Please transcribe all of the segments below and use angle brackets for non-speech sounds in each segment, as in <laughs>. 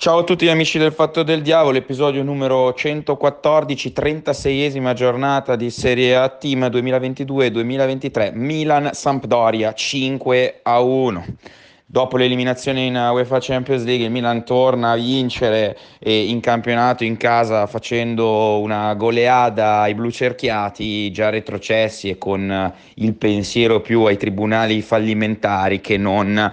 Ciao a tutti amici del Fatto del Diavolo, episodio numero 114, 36esima giornata di Serie A Team 2022-2023, Milan-Sampdoria 5 a 1. Dopo l'eliminazione in UEFA Champions League il Milan torna a vincere in campionato in casa facendo una goleada ai blu cerchiati già retrocessi e con il pensiero più ai tribunali fallimentari che non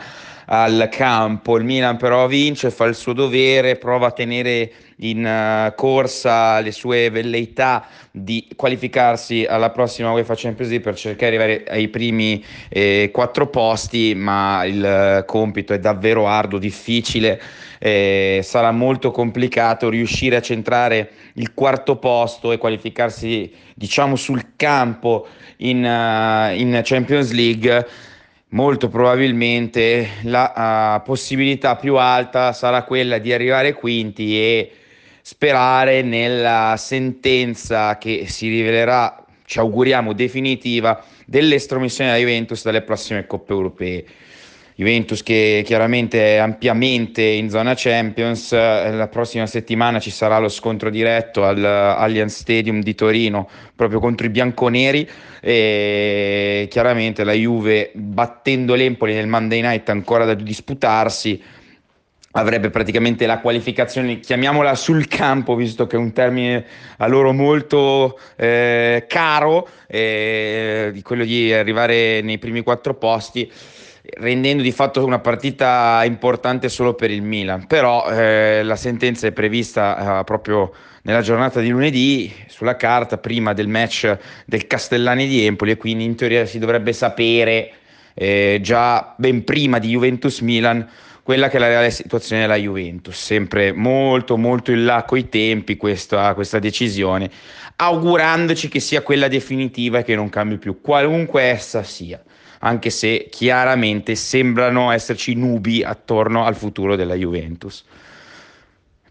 al campo. Il Milan però vince, fa il suo dovere, prova a tenere in uh, corsa le sue velleità di qualificarsi alla prossima UEFA Champions League per cercare di arrivare ai primi eh, quattro posti, ma il uh, compito è davvero arduo, difficile. Eh, sarà molto complicato riuscire a centrare il quarto posto e qualificarsi diciamo sul campo in, uh, in Champions League molto probabilmente la uh, possibilità più alta sarà quella di arrivare quinti e sperare nella sentenza che si rivelerà, ci auguriamo, definitiva dell'estromissione da Juventus dalle prossime coppe europee. Juventus che chiaramente è ampiamente in zona Champions, la prossima settimana ci sarà lo scontro diretto al Allianz Stadium di Torino proprio contro i bianconeri e chiaramente la Juve battendo l'Empoli nel Monday Night ancora da disputarsi avrebbe praticamente la qualificazione, chiamiamola sul campo, visto che è un termine a loro molto eh, caro, eh, quello di arrivare nei primi quattro posti rendendo di fatto una partita importante solo per il Milan. Però eh, la sentenza è prevista eh, proprio nella giornata di lunedì sulla carta, prima del match del Castellani di Empoli, e quindi in teoria si dovrebbe sapere eh, già ben prima di Juventus-Milan quella che è la reale situazione della Juventus, sempre molto molto in là coi tempi questa, questa decisione, augurandoci che sia quella definitiva e che non cambi più, qualunque essa sia anche se chiaramente sembrano esserci nubi attorno al futuro della Juventus.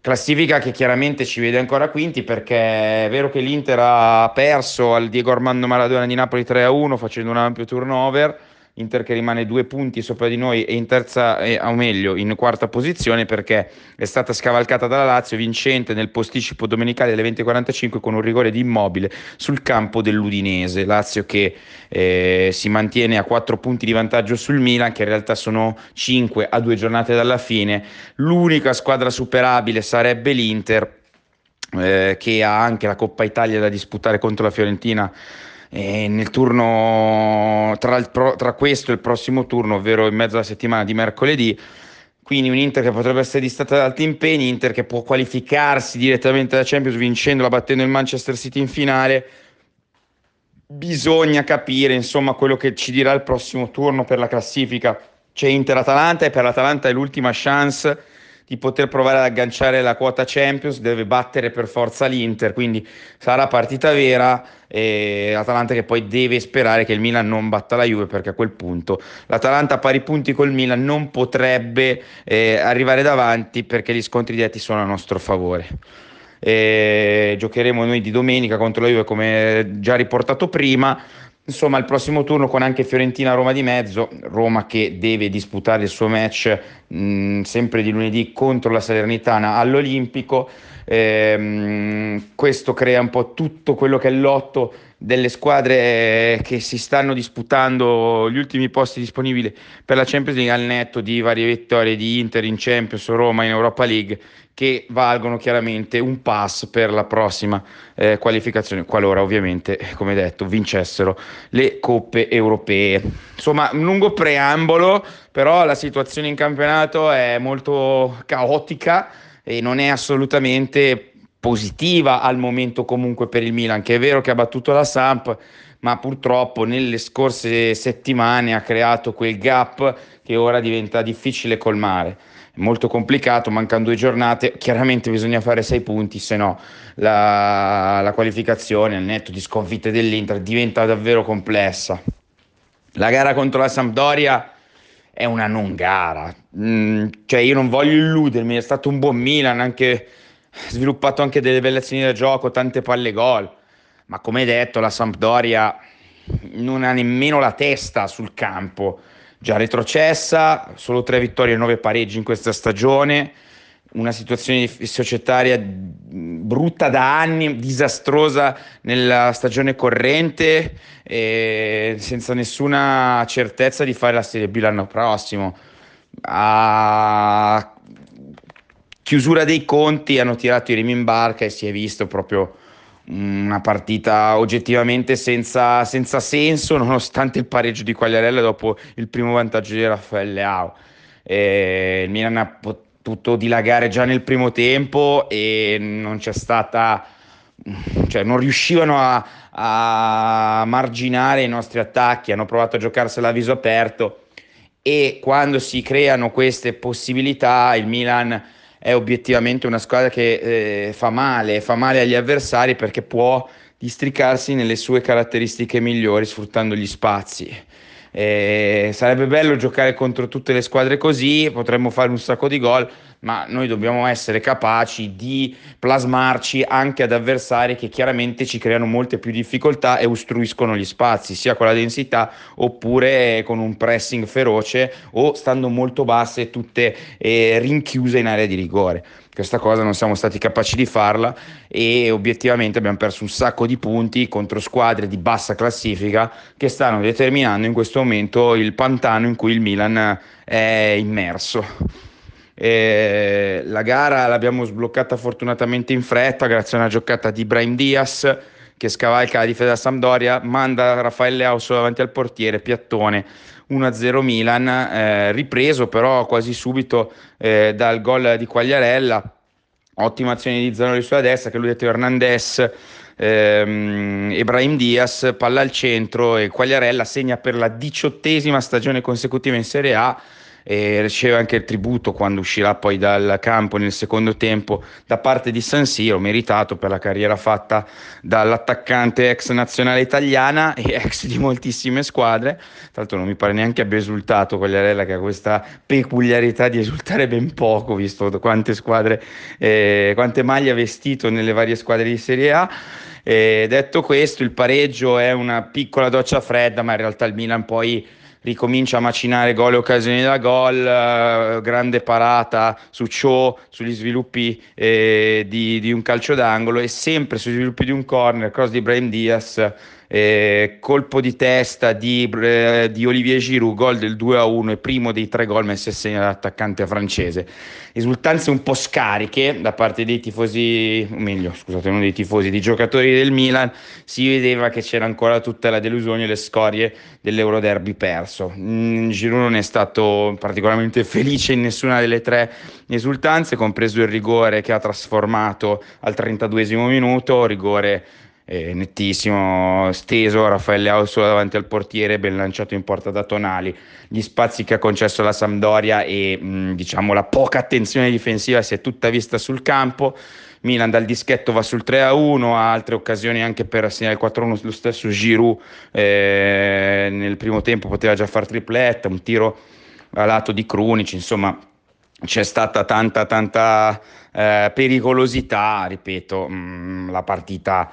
Classifica che chiaramente ci vede ancora quinti perché è vero che l'Inter ha perso al Diego Armando Maradona di Napoli 3-1 facendo un ampio turnover, Inter che rimane due punti sopra di noi e in terza, eh, o meglio in quarta posizione perché è stata scavalcata dalla Lazio vincente nel posticipo domenicale alle 20.45 con un rigore di immobile sul campo dell'Udinese. Lazio che eh, si mantiene a quattro punti di vantaggio sul Milan che in realtà sono cinque a due giornate dalla fine. L'unica squadra superabile sarebbe l'Inter eh, che ha anche la Coppa Italia da disputare contro la Fiorentina e nel turno tra, pro, tra, questo e il prossimo turno, ovvero in mezzo alla settimana di mercoledì. Quindi un Inter che potrebbe essere distata da altri impegni, Inter che può qualificarsi direttamente da Champions vincendola, battendo il Manchester City in finale. Bisogna capire insomma quello che ci dirà il prossimo turno per la classifica. C'è Inter-Atalanta e per l'Atalanta è l'ultima chance di poter provare ad agganciare la quota Champions, deve battere per forza l'Inter, quindi sarà partita vera e l'Atalanta che poi deve sperare che il Milan non batta la Juve perché a quel punto l'Atalanta a pari punti col Milan non potrebbe eh, arrivare davanti perché gli scontri diretti sono a nostro favore. E giocheremo noi di domenica contro la Juve come già riportato prima Insomma, il prossimo turno con anche Fiorentina-Roma di mezzo, Roma che deve disputare il suo match mh, sempre di lunedì contro la Salernitana all'Olimpico. Ehm, questo crea un po' tutto quello che è lotto delle squadre che si stanno disputando gli ultimi posti disponibili per la Champions League al netto di varie vittorie di Inter in Champions Roma in Europa League che valgono chiaramente un pass per la prossima eh, qualificazione, qualora ovviamente, come detto, vincessero le coppe europee. Insomma, un lungo preambolo, però la situazione in campionato è molto caotica e non è assolutamente positiva al momento comunque per il Milan, che è vero che ha battuto la Samp, ma purtroppo nelle scorse settimane ha creato quel gap che ora diventa difficile colmare. Molto complicato, mancano due giornate, chiaramente bisogna fare sei punti, se no la, la qualificazione al netto di sconfitte dell'Inter diventa davvero complessa. La gara contro la Sampdoria è una non gara, mm, cioè io non voglio illudermi, è stato un buon Milan, anche sviluppato anche delle belle azioni da gioco, tante palle gol, ma come detto la Sampdoria non ha nemmeno la testa sul campo, già retrocessa, solo tre vittorie e nove pareggi in questa stagione, una situazione societaria brutta da anni, disastrosa nella stagione corrente, senza nessuna certezza di fare la Serie B l'anno prossimo. A chiusura dei conti hanno tirato i remi in barca e si è visto proprio una partita oggettivamente senza, senza senso <laughs> nonostante il pareggio di Quagliarella dopo il primo vantaggio di Raffaele Leao. Eh, il Milan ha potuto dilagare già nel primo tempo e non c'è stata cioè non riuscivano a, a marginare i nostri attacchi, hanno provato a giocarsela a viso aperto e quando si creano queste possibilità il Milan è obiettivamente una squadra che eh, fa male, fa male agli avversari perché può districarsi nelle sue caratteristiche migliori sfruttando gli spazi. Eh, sarebbe bello giocare contro tutte le squadre così, potremmo fare un sacco di gol, ma noi dobbiamo essere capaci di plasmarci anche ad avversari che chiaramente ci creano molte più difficoltà e ostruiscono gli spazi, sia con la densità oppure con un pressing feroce o stando molto basse tutte eh, rinchiuse in area di rigore. Questa cosa non siamo stati capaci di farla e obiettivamente abbiamo perso un sacco di punti contro squadre di bassa classifica che stanno determinando in questo momento il pantano in cui il Milan è immerso. E la gara l'abbiamo sbloccata fortunatamente in fretta grazie a una giocata di Brahim Diaz che scavalca la difesa della Sampdoria, manda Raffaele solo davanti al portiere, piattone 1-0 Milan, eh, ripreso però quasi subito eh, dal gol di Quagliarella, ottima azione di Zanoli sulla destra che lui ha detto Hernandez, ehm, Ibrahim Diaz, palla al centro e Quagliarella segna per la diciottesima stagione consecutiva in Serie A e riceve anche il tributo quando uscirà poi dal campo nel secondo tempo da parte di San Siro, meritato per la carriera fatta dall'attaccante ex nazionale italiana <laughs> e ex di moltissime squadre. Tra l'altro non mi pare neanche abbia esultato Quagliarella che ha questa peculiarità di esultare ben poco, visto quante squadre, eh, quante maglie ha vestito nelle varie squadre di Serie A. E detto questo, il pareggio è una piccola doccia fredda, ma in realtà il Milan poi ricomincia a macinare gol e occasioni da gol, eh, grande parata su Cho, sugli sviluppi eh, di, di, un calcio d'angolo e sempre sugli sviluppi di un corner, cross di Brian Diaz eh, colpo di testa di, eh, di, Olivier Giroud, gol del 2-1 e primo dei tre gol messi a segno dall'attaccante francese. Risultanze un po' scariche da parte dei tifosi, o meglio, scusate, non dei tifosi, di giocatori del Milan, si vedeva che c'era ancora tutta la delusione e le scorie dell'Euroderby perso. Mm, Giroud non è stato particolarmente felice in nessuna delle tre esultanze, compreso il rigore che ha trasformato al 32 minuto, rigore eh, nettissimo, steso, Raffaele Ausso davanti al portiere, ben lanciato in porta da Tonali, gli spazi che ha concesso la Sampdoria e mh, diciamo la poca attenzione difensiva si è tutta vista sul campo. Milan dal dischetto va sul 3-1, ha altre occasioni anche per segnare il 4-1, lo stesso Giroud eh, nel primo tempo poteva già fare tripletta, un tiro a lato di Krunic, insomma c'è stata tanta tanta eh, pericolosità, ripeto, mh, la partita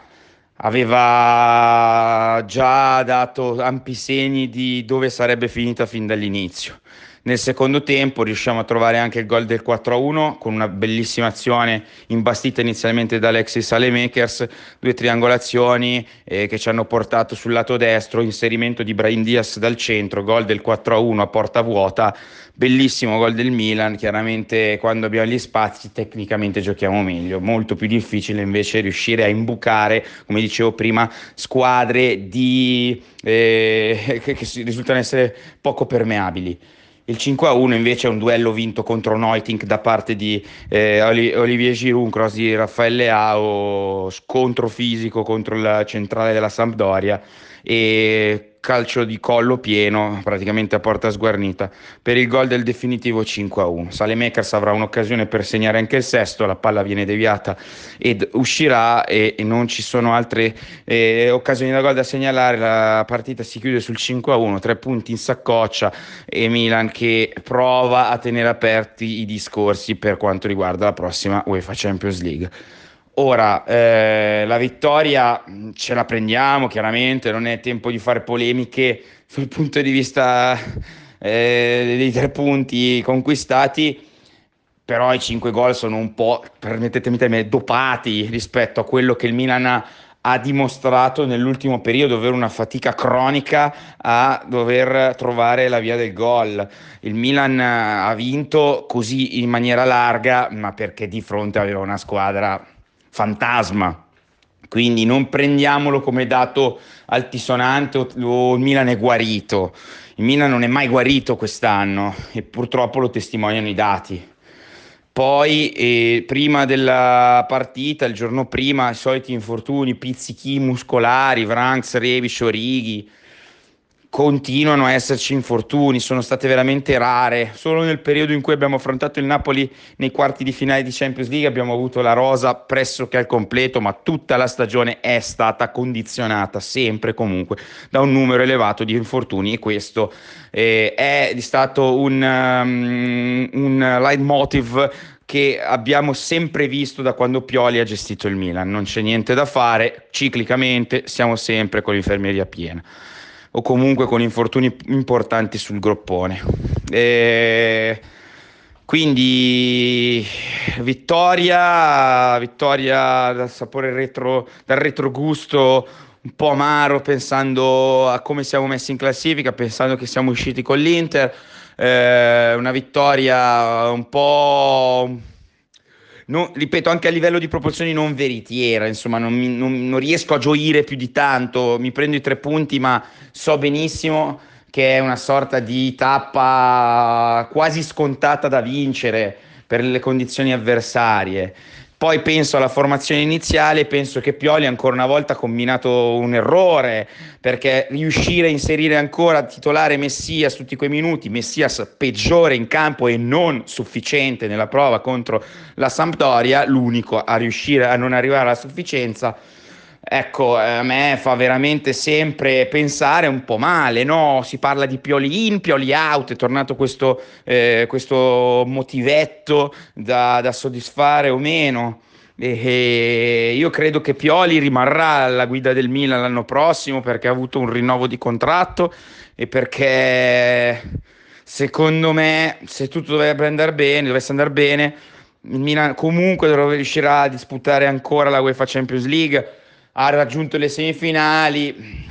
aveva già dato ampi segni di dove sarebbe finita fin dall'inizio. Nel secondo tempo riusciamo a trovare anche il gol del 4-1 con una bellissima azione imbastita inizialmente da Alexis Salemakers, due triangolazioni eh, che ci hanno portato sul lato destro, inserimento di Brian Diaz dal centro, gol del 4-1 a porta vuota, bellissimo gol del Milan, chiaramente quando abbiamo gli spazi tecnicamente giochiamo meglio, molto più difficile invece riuscire a imbucare, come dicevo prima, squadre di, eh, <laughs> che, che risultano essere poco permeabili. Il 5-1 invece è un duello vinto contro Neutink da parte di eh, Olivier Giroud, un cross di Raffaele Leao, scontro fisico contro la centrale della Sampdoria e calcio di collo pieno, praticamente a porta sguarnita, per il gol del definitivo 5-1. Salemakers avrà un'occasione per segnare anche il sesto, la palla viene deviata ed uscirà e, e non ci sono altre eh, occasioni da gol da segnalare, la partita si chiude sul 5-1, tre punti in saccoccia e Milan che prova a tenere aperti i discorsi per quanto riguarda la prossima UEFA Champions League. Ora, eh, la vittoria ce la prendiamo, chiaramente, non è tempo di fare polemiche <laughs> sul punto di vista eh, dei tre punti conquistati, però i cinque gol sono un po', permettetemi termine, dopati rispetto a quello che il Milan ha dimostrato nell'ultimo periodo, ovvero una fatica cronica a dover trovare la via del gol. Il Milan ha vinto così in maniera larga, ma perché di fronte aveva una squadra fantasma. Quindi non prendiamolo come dato altisonante o il Milan è guarito. Il Milan non è mai guarito quest'anno e purtroppo lo testimoniano i dati. Poi, eh, prima della partita, il giorno prima, i soliti infortuni, pizzichi muscolari, Vranks, Revis, Orighi, continuano a esserci infortuni, sono state veramente rare. Solo nel periodo in cui abbiamo affrontato il Napoli nei quarti di finale di Champions League abbiamo avuto la rosa pressoché al completo, ma tutta la stagione è stata condizionata sempre comunque da un numero elevato di infortuni e questo eh, è stato un, um, un leitmotiv che abbiamo sempre visto da quando Pioli ha gestito il Milan. Non c'è niente da fare, ciclicamente siamo sempre con l'infermeria piena o comunque con infortuni importanti sul groppone. E quindi vittoria, vittoria dal sapore retro, dal retrogusto un po' amaro pensando a come siamo messi in classifica, pensando che siamo usciti con l'Inter, eh, una vittoria un po' non, ripeto, anche a livello di proporzioni non veritiera, insomma, non, non, non, riesco a gioire più di tanto, mi prendo i tre punti, ma so benissimo che è una sorta di tappa quasi scontata da vincere per le condizioni avversarie. Poi penso alla formazione iniziale, penso che Pioli ancora una volta ha combinato un errore, perché riuscire a inserire ancora titolare Messias tutti quei minuti, Messias peggiore in campo e non sufficiente nella prova contro la Sampdoria, l'unico a riuscire a non arrivare alla sufficienza, Ecco, a me fa veramente sempre pensare un po' male, no? Si parla di Pioli in, Pioli out, è tornato questo, eh, questo motivetto da, da, soddisfare o meno. E, e io credo che Pioli rimarrà alla guida del Milan l'anno prossimo perché ha avuto un rinnovo di contratto e perché secondo me se tutto dovrebbe andare bene, dovesse andare bene, il Milan comunque dovrebbe riuscire a disputare ancora la UEFA Champions League ha raggiunto le semifinali,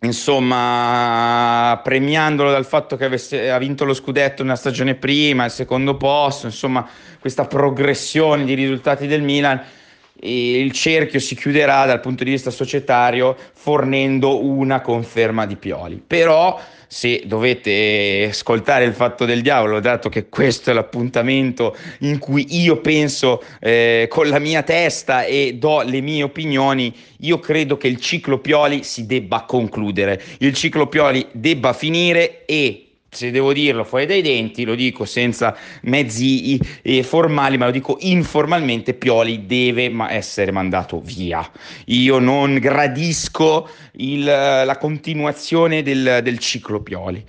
insomma, premiandolo dal fatto che avesse, ha vinto lo scudetto nella stagione prima, il secondo posto, insomma, questa progressione di risultati del Milan. il cerchio si chiuderà dal punto di vista societario fornendo una conferma di Pioli. Però se dovete ascoltare il fatto del diavolo, dato che questo è l'appuntamento in cui io penso eh, con la mia testa e do le mie opinioni, io credo che il ciclo Pioli si debba concludere, il ciclo Pioli debba finire e se devo dirlo fuori dai denti, lo dico senza mezzi eh, formali, ma lo dico informalmente, Pioli deve ma essere mandato via. Io non gradisco il, la continuazione del, del ciclo Pioli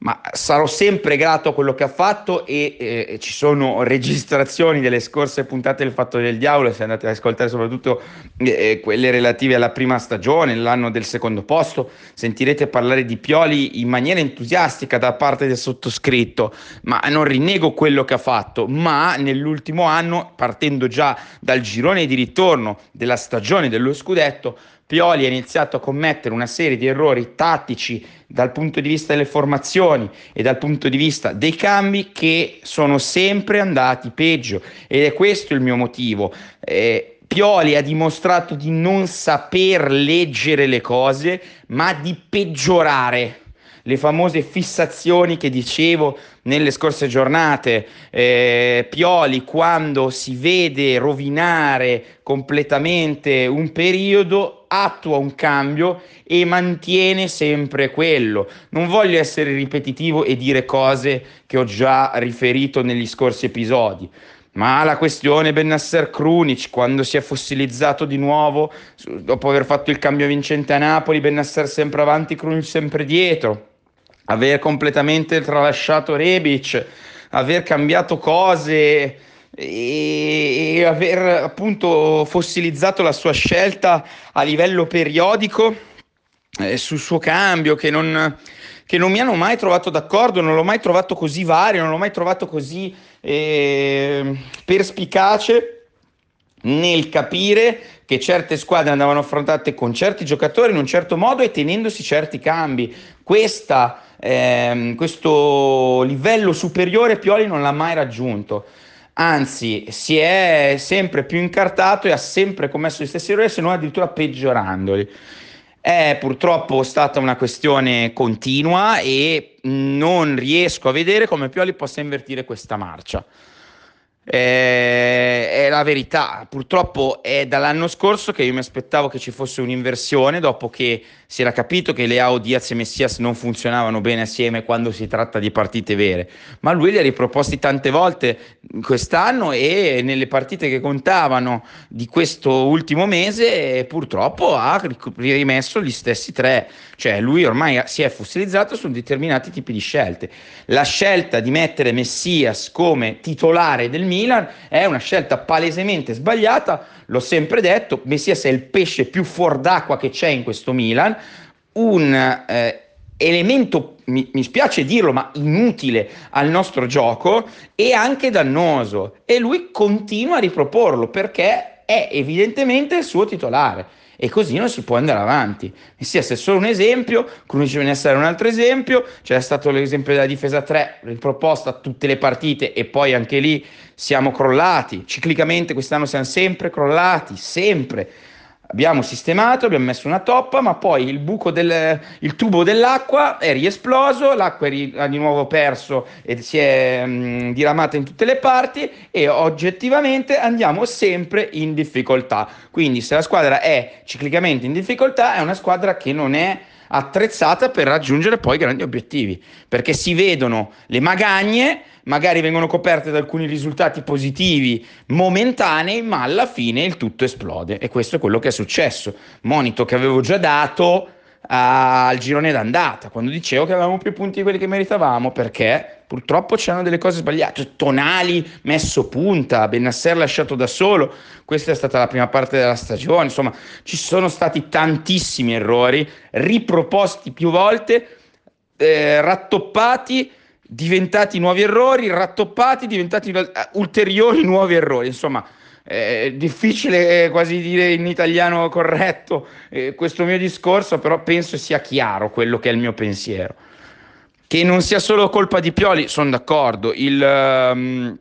ma sarò sempre grato a quello che ha fatto e eh, ci sono <laughs> registrazioni delle scorse puntate del Fatto del Diavolo, se andate ad ascoltare soprattutto eh, quelle relative alla prima stagione, l'anno del secondo posto, sentirete parlare di Pioli in maniera entusiastica da parte del sottoscritto, ma non rinnego quello che ha fatto, ma nell'ultimo anno, partendo già dal girone di ritorno della stagione dello scudetto, Pioli ha iniziato a commettere una serie di errori tattici dal punto di vista delle formazioni e dal punto di vista dei cambi che sono sempre andati peggio ed è questo il mio motivo. Eh, Pioli ha dimostrato di non saper leggere le cose, ma di peggiorare le famose fissazioni che dicevo nelle scorse giornate. Eh, Pioli quando si vede rovinare completamente un periodo attua un cambio e mantiene sempre quello. Non voglio essere ripetitivo e dire cose che ho già riferito negli scorsi episodi. Ma la questione Bennasser Krunic, quando si è fossilizzato di nuovo, dopo aver fatto il cambio vincente a Napoli, Bennasser sempre avanti, Krunic sempre dietro, aver completamente tralasciato Rebic, aver cambiato cose e aver appunto fossilizzato la sua scelta a livello periodico eh, sul suo cambio che non, che non mi hanno mai trovato d'accordo, non l'ho mai trovato così vario, non l'ho mai trovato così eh, perspicace nel capire che certe squadre andavano affrontate con certi giocatori in un certo modo e tenendosi certi cambi. Questa, ehm, questo livello superiore Pioli non l'ha mai raggiunto. Anzi, si è sempre più incartato e ha sempre commesso gli stessi errori, se non addirittura peggiorandoli. È purtroppo stata una questione continua e non riesco a vedere come Pioli possa invertire questa marcia. Eh, è la verità, purtroppo è dall'anno scorso che io mi aspettavo che ci fosse un'inversione dopo che si era capito che Leao, Diaz e Messias non funzionavano bene assieme quando si tratta di partite vere, ma lui li ha riproposti tante volte quest'anno e nelle partite che contavano di questo ultimo mese purtroppo ha rimesso gli stessi tre, cioè lui ormai si è fossilizzato su determinati tipi di scelte. La scelta di mettere Messias come titolare del Milan è una scelta palesemente sbagliata, l'ho sempre detto, Messias è il pesce più fuor d'acqua che c'è in questo Milan, un eh, elemento, mi, mi spiace dirlo, ma inutile al nostro gioco e anche dannoso. E lui continua a riproporlo perché è evidentemente il suo titolare e così non si può andare avanti. Messias è solo un esempio, Crunici viene a essere un altro esempio, c'è stato l'esempio della difesa 3 riproposta tutte le partite e poi anche lì siamo crollati, ciclicamente quest'anno siamo sempre crollati, sempre. Abbiamo sistemato, abbiamo messo una toppa, ma poi il buco del il tubo dell'acqua è riesploso, l'acqua ha di nuovo perso e si è mh, diramata in tutte le parti e oggettivamente andiamo sempre in difficoltà. Quindi se la squadra è ciclicamente in difficoltà è una squadra che non è attrezzata per raggiungere poi grandi obiettivi, perché si vedono le magagne, magari vengono coperte da alcuni risultati positivi momentanei, ma alla fine il tutto esplode e questo è quello che è successo. Monito che avevo già dato al girone d'andata, quando dicevo che avevamo più punti di quelli che meritavamo, perché purtroppo c'erano delle cose sbagliate, Tonali messo punta, Benasser lasciato da solo, questa è stata la prima parte della stagione, insomma ci sono stati tantissimi errori, riproposti più volte, eh, rattoppati, diventati nuovi errori, rattoppati, diventati uh, ulteriori nuovi errori, insomma è difficile eh, quasi dire in italiano corretto eh, questo mio discorso, però penso sia chiaro quello che è il mio pensiero. Che non sia solo colpa di Pioli, sono d'accordo. Il, um,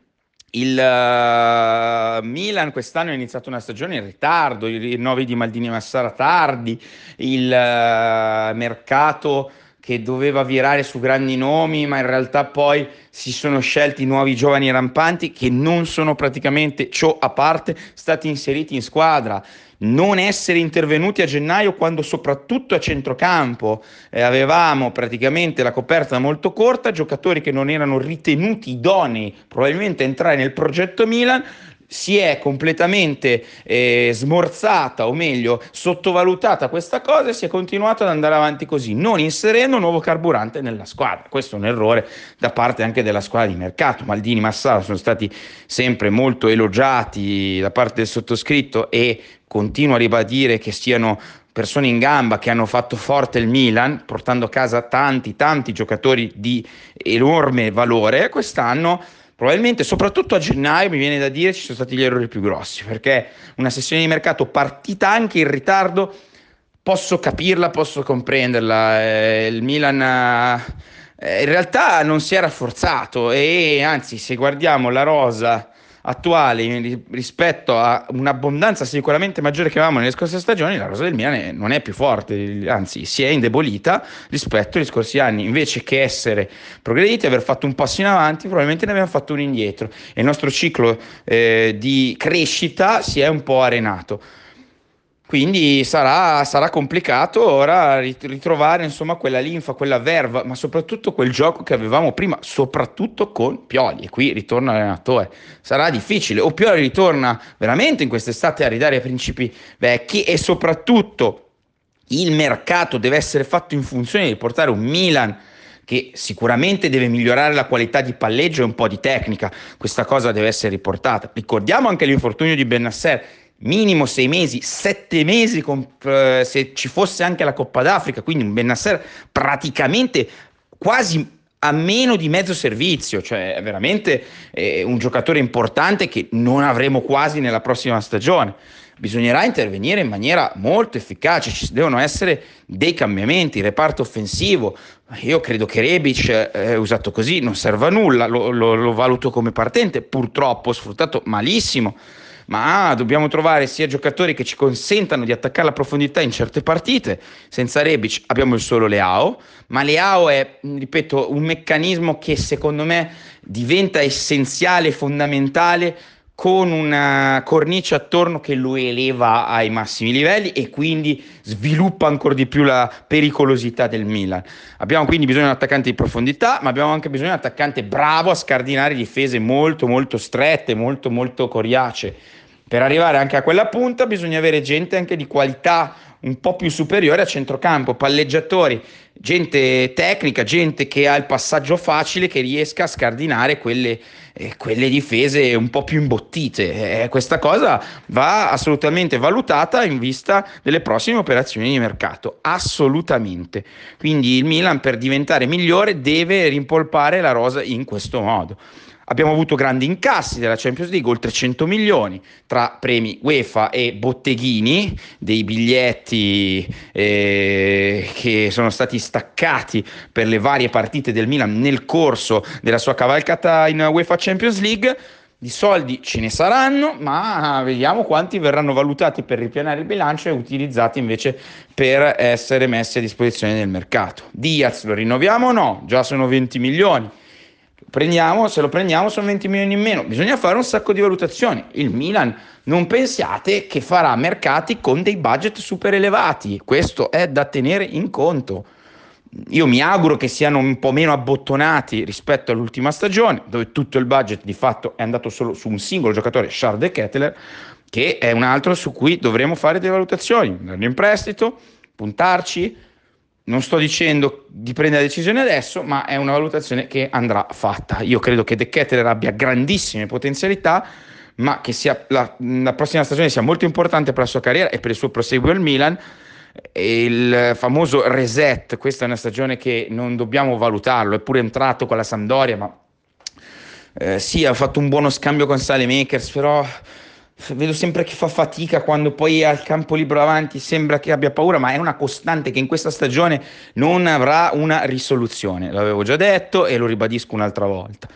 il uh, Milan quest'anno ha iniziato una stagione in ritardo, i rinnovi di Maldini e Massara tardi, il uh, mercato che doveva virare su grandi nomi, ma in realtà poi si sono scelti nuovi giovani rampanti che non sono praticamente, ciò a parte, stati inseriti in squadra. Non essere intervenuti a gennaio quando soprattutto a centrocampo eh, avevamo praticamente la coperta molto corta, giocatori che non erano ritenuti idonei probabilmente a entrare nel progetto Milan, si è completamente eh, smorzata, o meglio, sottovalutata questa cosa e si è continuato ad andare avanti così, non inserendo nuovo carburante nella squadra. Questo è un errore da parte anche della squadra di mercato. Maldini Massaro sono stati sempre molto elogiati da parte del sottoscritto e continuo a ribadire che siano persone in gamba che hanno fatto forte il Milan, portando a casa tanti, tanti giocatori di enorme valore. Quest'anno probabilmente soprattutto a gennaio mi viene da dire ci sono stati gli errori più grossi perché una sessione di mercato partita anche in ritardo posso capirla, posso comprenderla. Eh, il Milan eh, in realtà non si è rafforzato e anzi se guardiamo la rosa attuale rispetto a un'abbondanza sicuramente maggiore che avevamo nelle scorse stagioni, la rosa del Milan non è più forte, anzi si è indebolita rispetto agli scorsi anni. Invece che essere progrediti, aver fatto un passo in avanti, probabilmente ne abbiamo fatto uno indietro e il nostro ciclo eh, di crescita si è un po' arenato. Quindi sarà, sarà, complicato ora ritrovare insomma quella linfa, quella verva, ma soprattutto quel gioco che avevamo prima, soprattutto con Pioli. E qui ritorna l'allenatore. Sarà difficile. O Pioli ritorna veramente in quest'estate a ridare ai principi vecchi e soprattutto il mercato deve essere fatto in funzione di portare un Milan che sicuramente deve migliorare la qualità di palleggio e un po' di tecnica. Questa cosa deve essere riportata. Ricordiamo anche l'infortunio di Benasser minimo sei mesi, sette mesi con, eh, se ci fosse anche la Coppa d'Africa, quindi un Benasser praticamente quasi a meno di mezzo servizio, cioè è veramente eh, un giocatore importante che non avremo quasi nella prossima stagione. Bisognerà intervenire in maniera molto efficace, ci devono essere dei cambiamenti, reparto offensivo. Io credo che Rebic, eh, usato così, non serva a nulla, lo, lo, lo valuto come partente, purtroppo sfruttato malissimo ma dobbiamo trovare sia giocatori che ci consentano di attaccare la profondità in certe partite. Senza Rebic abbiamo il solo Leao, ma Leao è, ripeto, un meccanismo che secondo me diventa essenziale, fondamentale con una cornice attorno che lo eleva ai massimi livelli e quindi sviluppa ancora di più la pericolosità del Milan. Abbiamo quindi bisogno di un attaccante di profondità, ma abbiamo anche bisogno di un attaccante bravo a scardinare difese molto molto strette, molto molto coriacee. Per arrivare anche a quella punta bisogna avere gente anche di qualità un po' più superiore a centrocampo, palleggiatori, gente tecnica, gente che ha il passaggio facile, che riesca a scardinare quelle, eh, quelle difese un po' più imbottite. Eh, questa cosa va assolutamente valutata in vista delle prossime operazioni di mercato, assolutamente. Quindi il Milan per diventare migliore deve rimpolpare la rosa in questo modo. Abbiamo avuto grandi incassi della Champions League, oltre 100 milioni tra premi UEFA e botteghini, dei biglietti eh, che sono stati staccati per le varie partite del Milan nel corso della sua cavalcata in UEFA Champions League. Di soldi ce ne saranno, ma vediamo quanti verranno valutati per ripianare il bilancio e utilizzati invece per essere messi a disposizione del mercato. Diaz lo rinnoviamo o no? Già sono 20 milioni prendiamo, se lo prendiamo sono 20 milioni in meno, bisogna fare un sacco di valutazioni. Il Milan non pensiate che farà mercati con dei budget super elevati, questo è da tenere in conto. Io mi auguro che siano un po' meno abbottonati rispetto all'ultima stagione, dove tutto il budget di fatto è andato solo su un singolo giocatore, Charles de Kettler, che è un altro su cui dovremo fare delle valutazioni, dargli in prestito, puntarci, non sto dicendo di prendere decisione adesso, ma è una valutazione che andrà fatta. Io credo che De Ketteler abbia grandissime potenzialità, ma che sia la, la, prossima stagione sia molto importante per la sua carriera e per il suo proseguo al Milan. Il famoso reset, questa è una stagione che non dobbiamo valutarlo, è pure entrato con la Sampdoria, ma eh, sì, ha fatto un buono scambio con Sale Makers, però vedo sempre che fa fatica quando poi al campo libero avanti sembra che abbia paura, ma è una costante che in questa stagione non avrà una risoluzione. L'avevo già detto e lo ribadisco un'altra volta.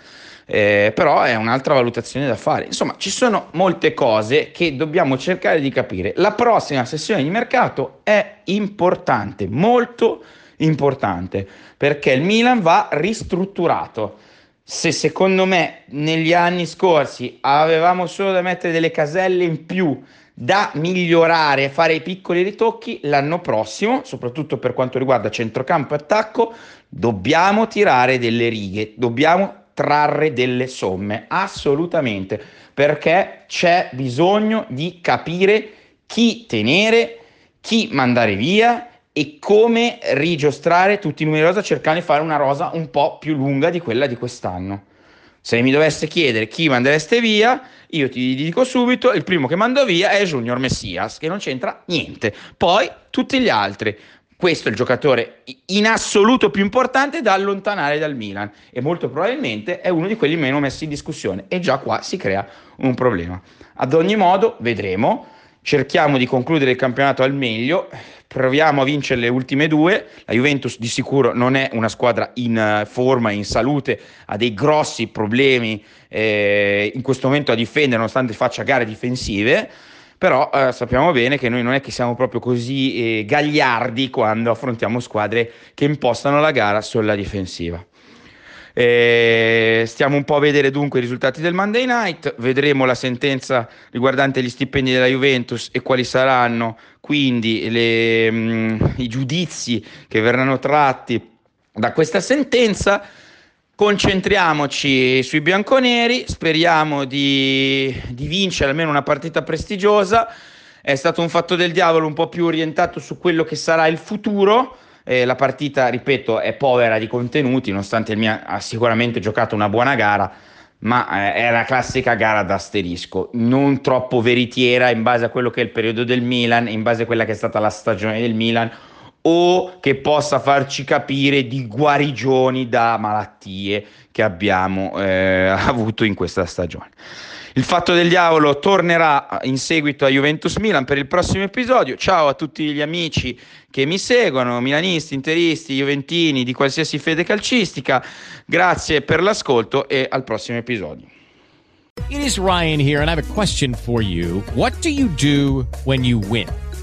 Eh, però è un'altra valutazione da fare. Insomma, ci sono molte cose che dobbiamo cercare di capire. La prossima sessione di mercato è importante, molto importante, perché il Milan va ristrutturato se secondo me negli anni scorsi avevamo solo da mettere delle caselle in più da migliorare fare i piccoli ritocchi, l'anno prossimo, soprattutto per quanto riguarda centrocampo e attacco, dobbiamo tirare delle righe, dobbiamo trarre delle somme, assolutamente, perché c'è bisogno di capire chi tenere, chi mandare via e come rigiostrare tutti i numeri rosa cercando di fare una rosa un po' più lunga di quella di quest'anno. Se mi dovesse chiedere chi mandereste via, io ti dico subito, il primo che mando via è Junior Messias, che non c'entra niente. Poi tutti gli altri. Questo è il giocatore in assoluto più importante da allontanare dal Milan e molto probabilmente è uno di quelli meno messi in discussione e già qua si crea un problema. Ad ogni modo, vedremo cerchiamo di concludere il campionato al meglio, proviamo a vincere le ultime due, la Juventus di sicuro non è una squadra in eh, forma, in salute, ha dei grossi problemi eh, in questo momento a difendere nonostante faccia gare difensive, però eh, sappiamo bene che noi non è che siamo proprio così eh, gagliardi quando affrontiamo squadre che impostano la gara sulla difensiva. Eh, stiamo un po' a vedere dunque i risultati del Monday Night, vedremo la sentenza riguardante gli stipendi della Juventus e quali saranno quindi le, mh, mm, i giudizi che verranno tratti da questa sentenza. Concentriamoci sui bianconeri, speriamo di, di vincere almeno una partita prestigiosa. È stato un fatto del diavolo un po' più orientato su quello che sarà il futuro eh, la partita, ripeto, è povera di contenuti, nonostante il Milan ha sicuramente giocato una buona gara, ma eh, è la classica gara d'asterisco, non troppo veritiera in base a quello che è il periodo del Milan, in base a quella che è stata la stagione del Milan o che possa farci capire di guarigioni da malattie che abbiamo eh, <laughs> avuto in questa stagione. Il fatto del diavolo tornerà in seguito a Juventus Milan per il prossimo episodio. Ciao a tutti gli amici che mi seguono, milanisti, interisti, juventini, di qualsiasi fede calcistica. Grazie per l'ascolto e al prossimo episodio. It is Ryan here and I have a question for you. What do you do when you win?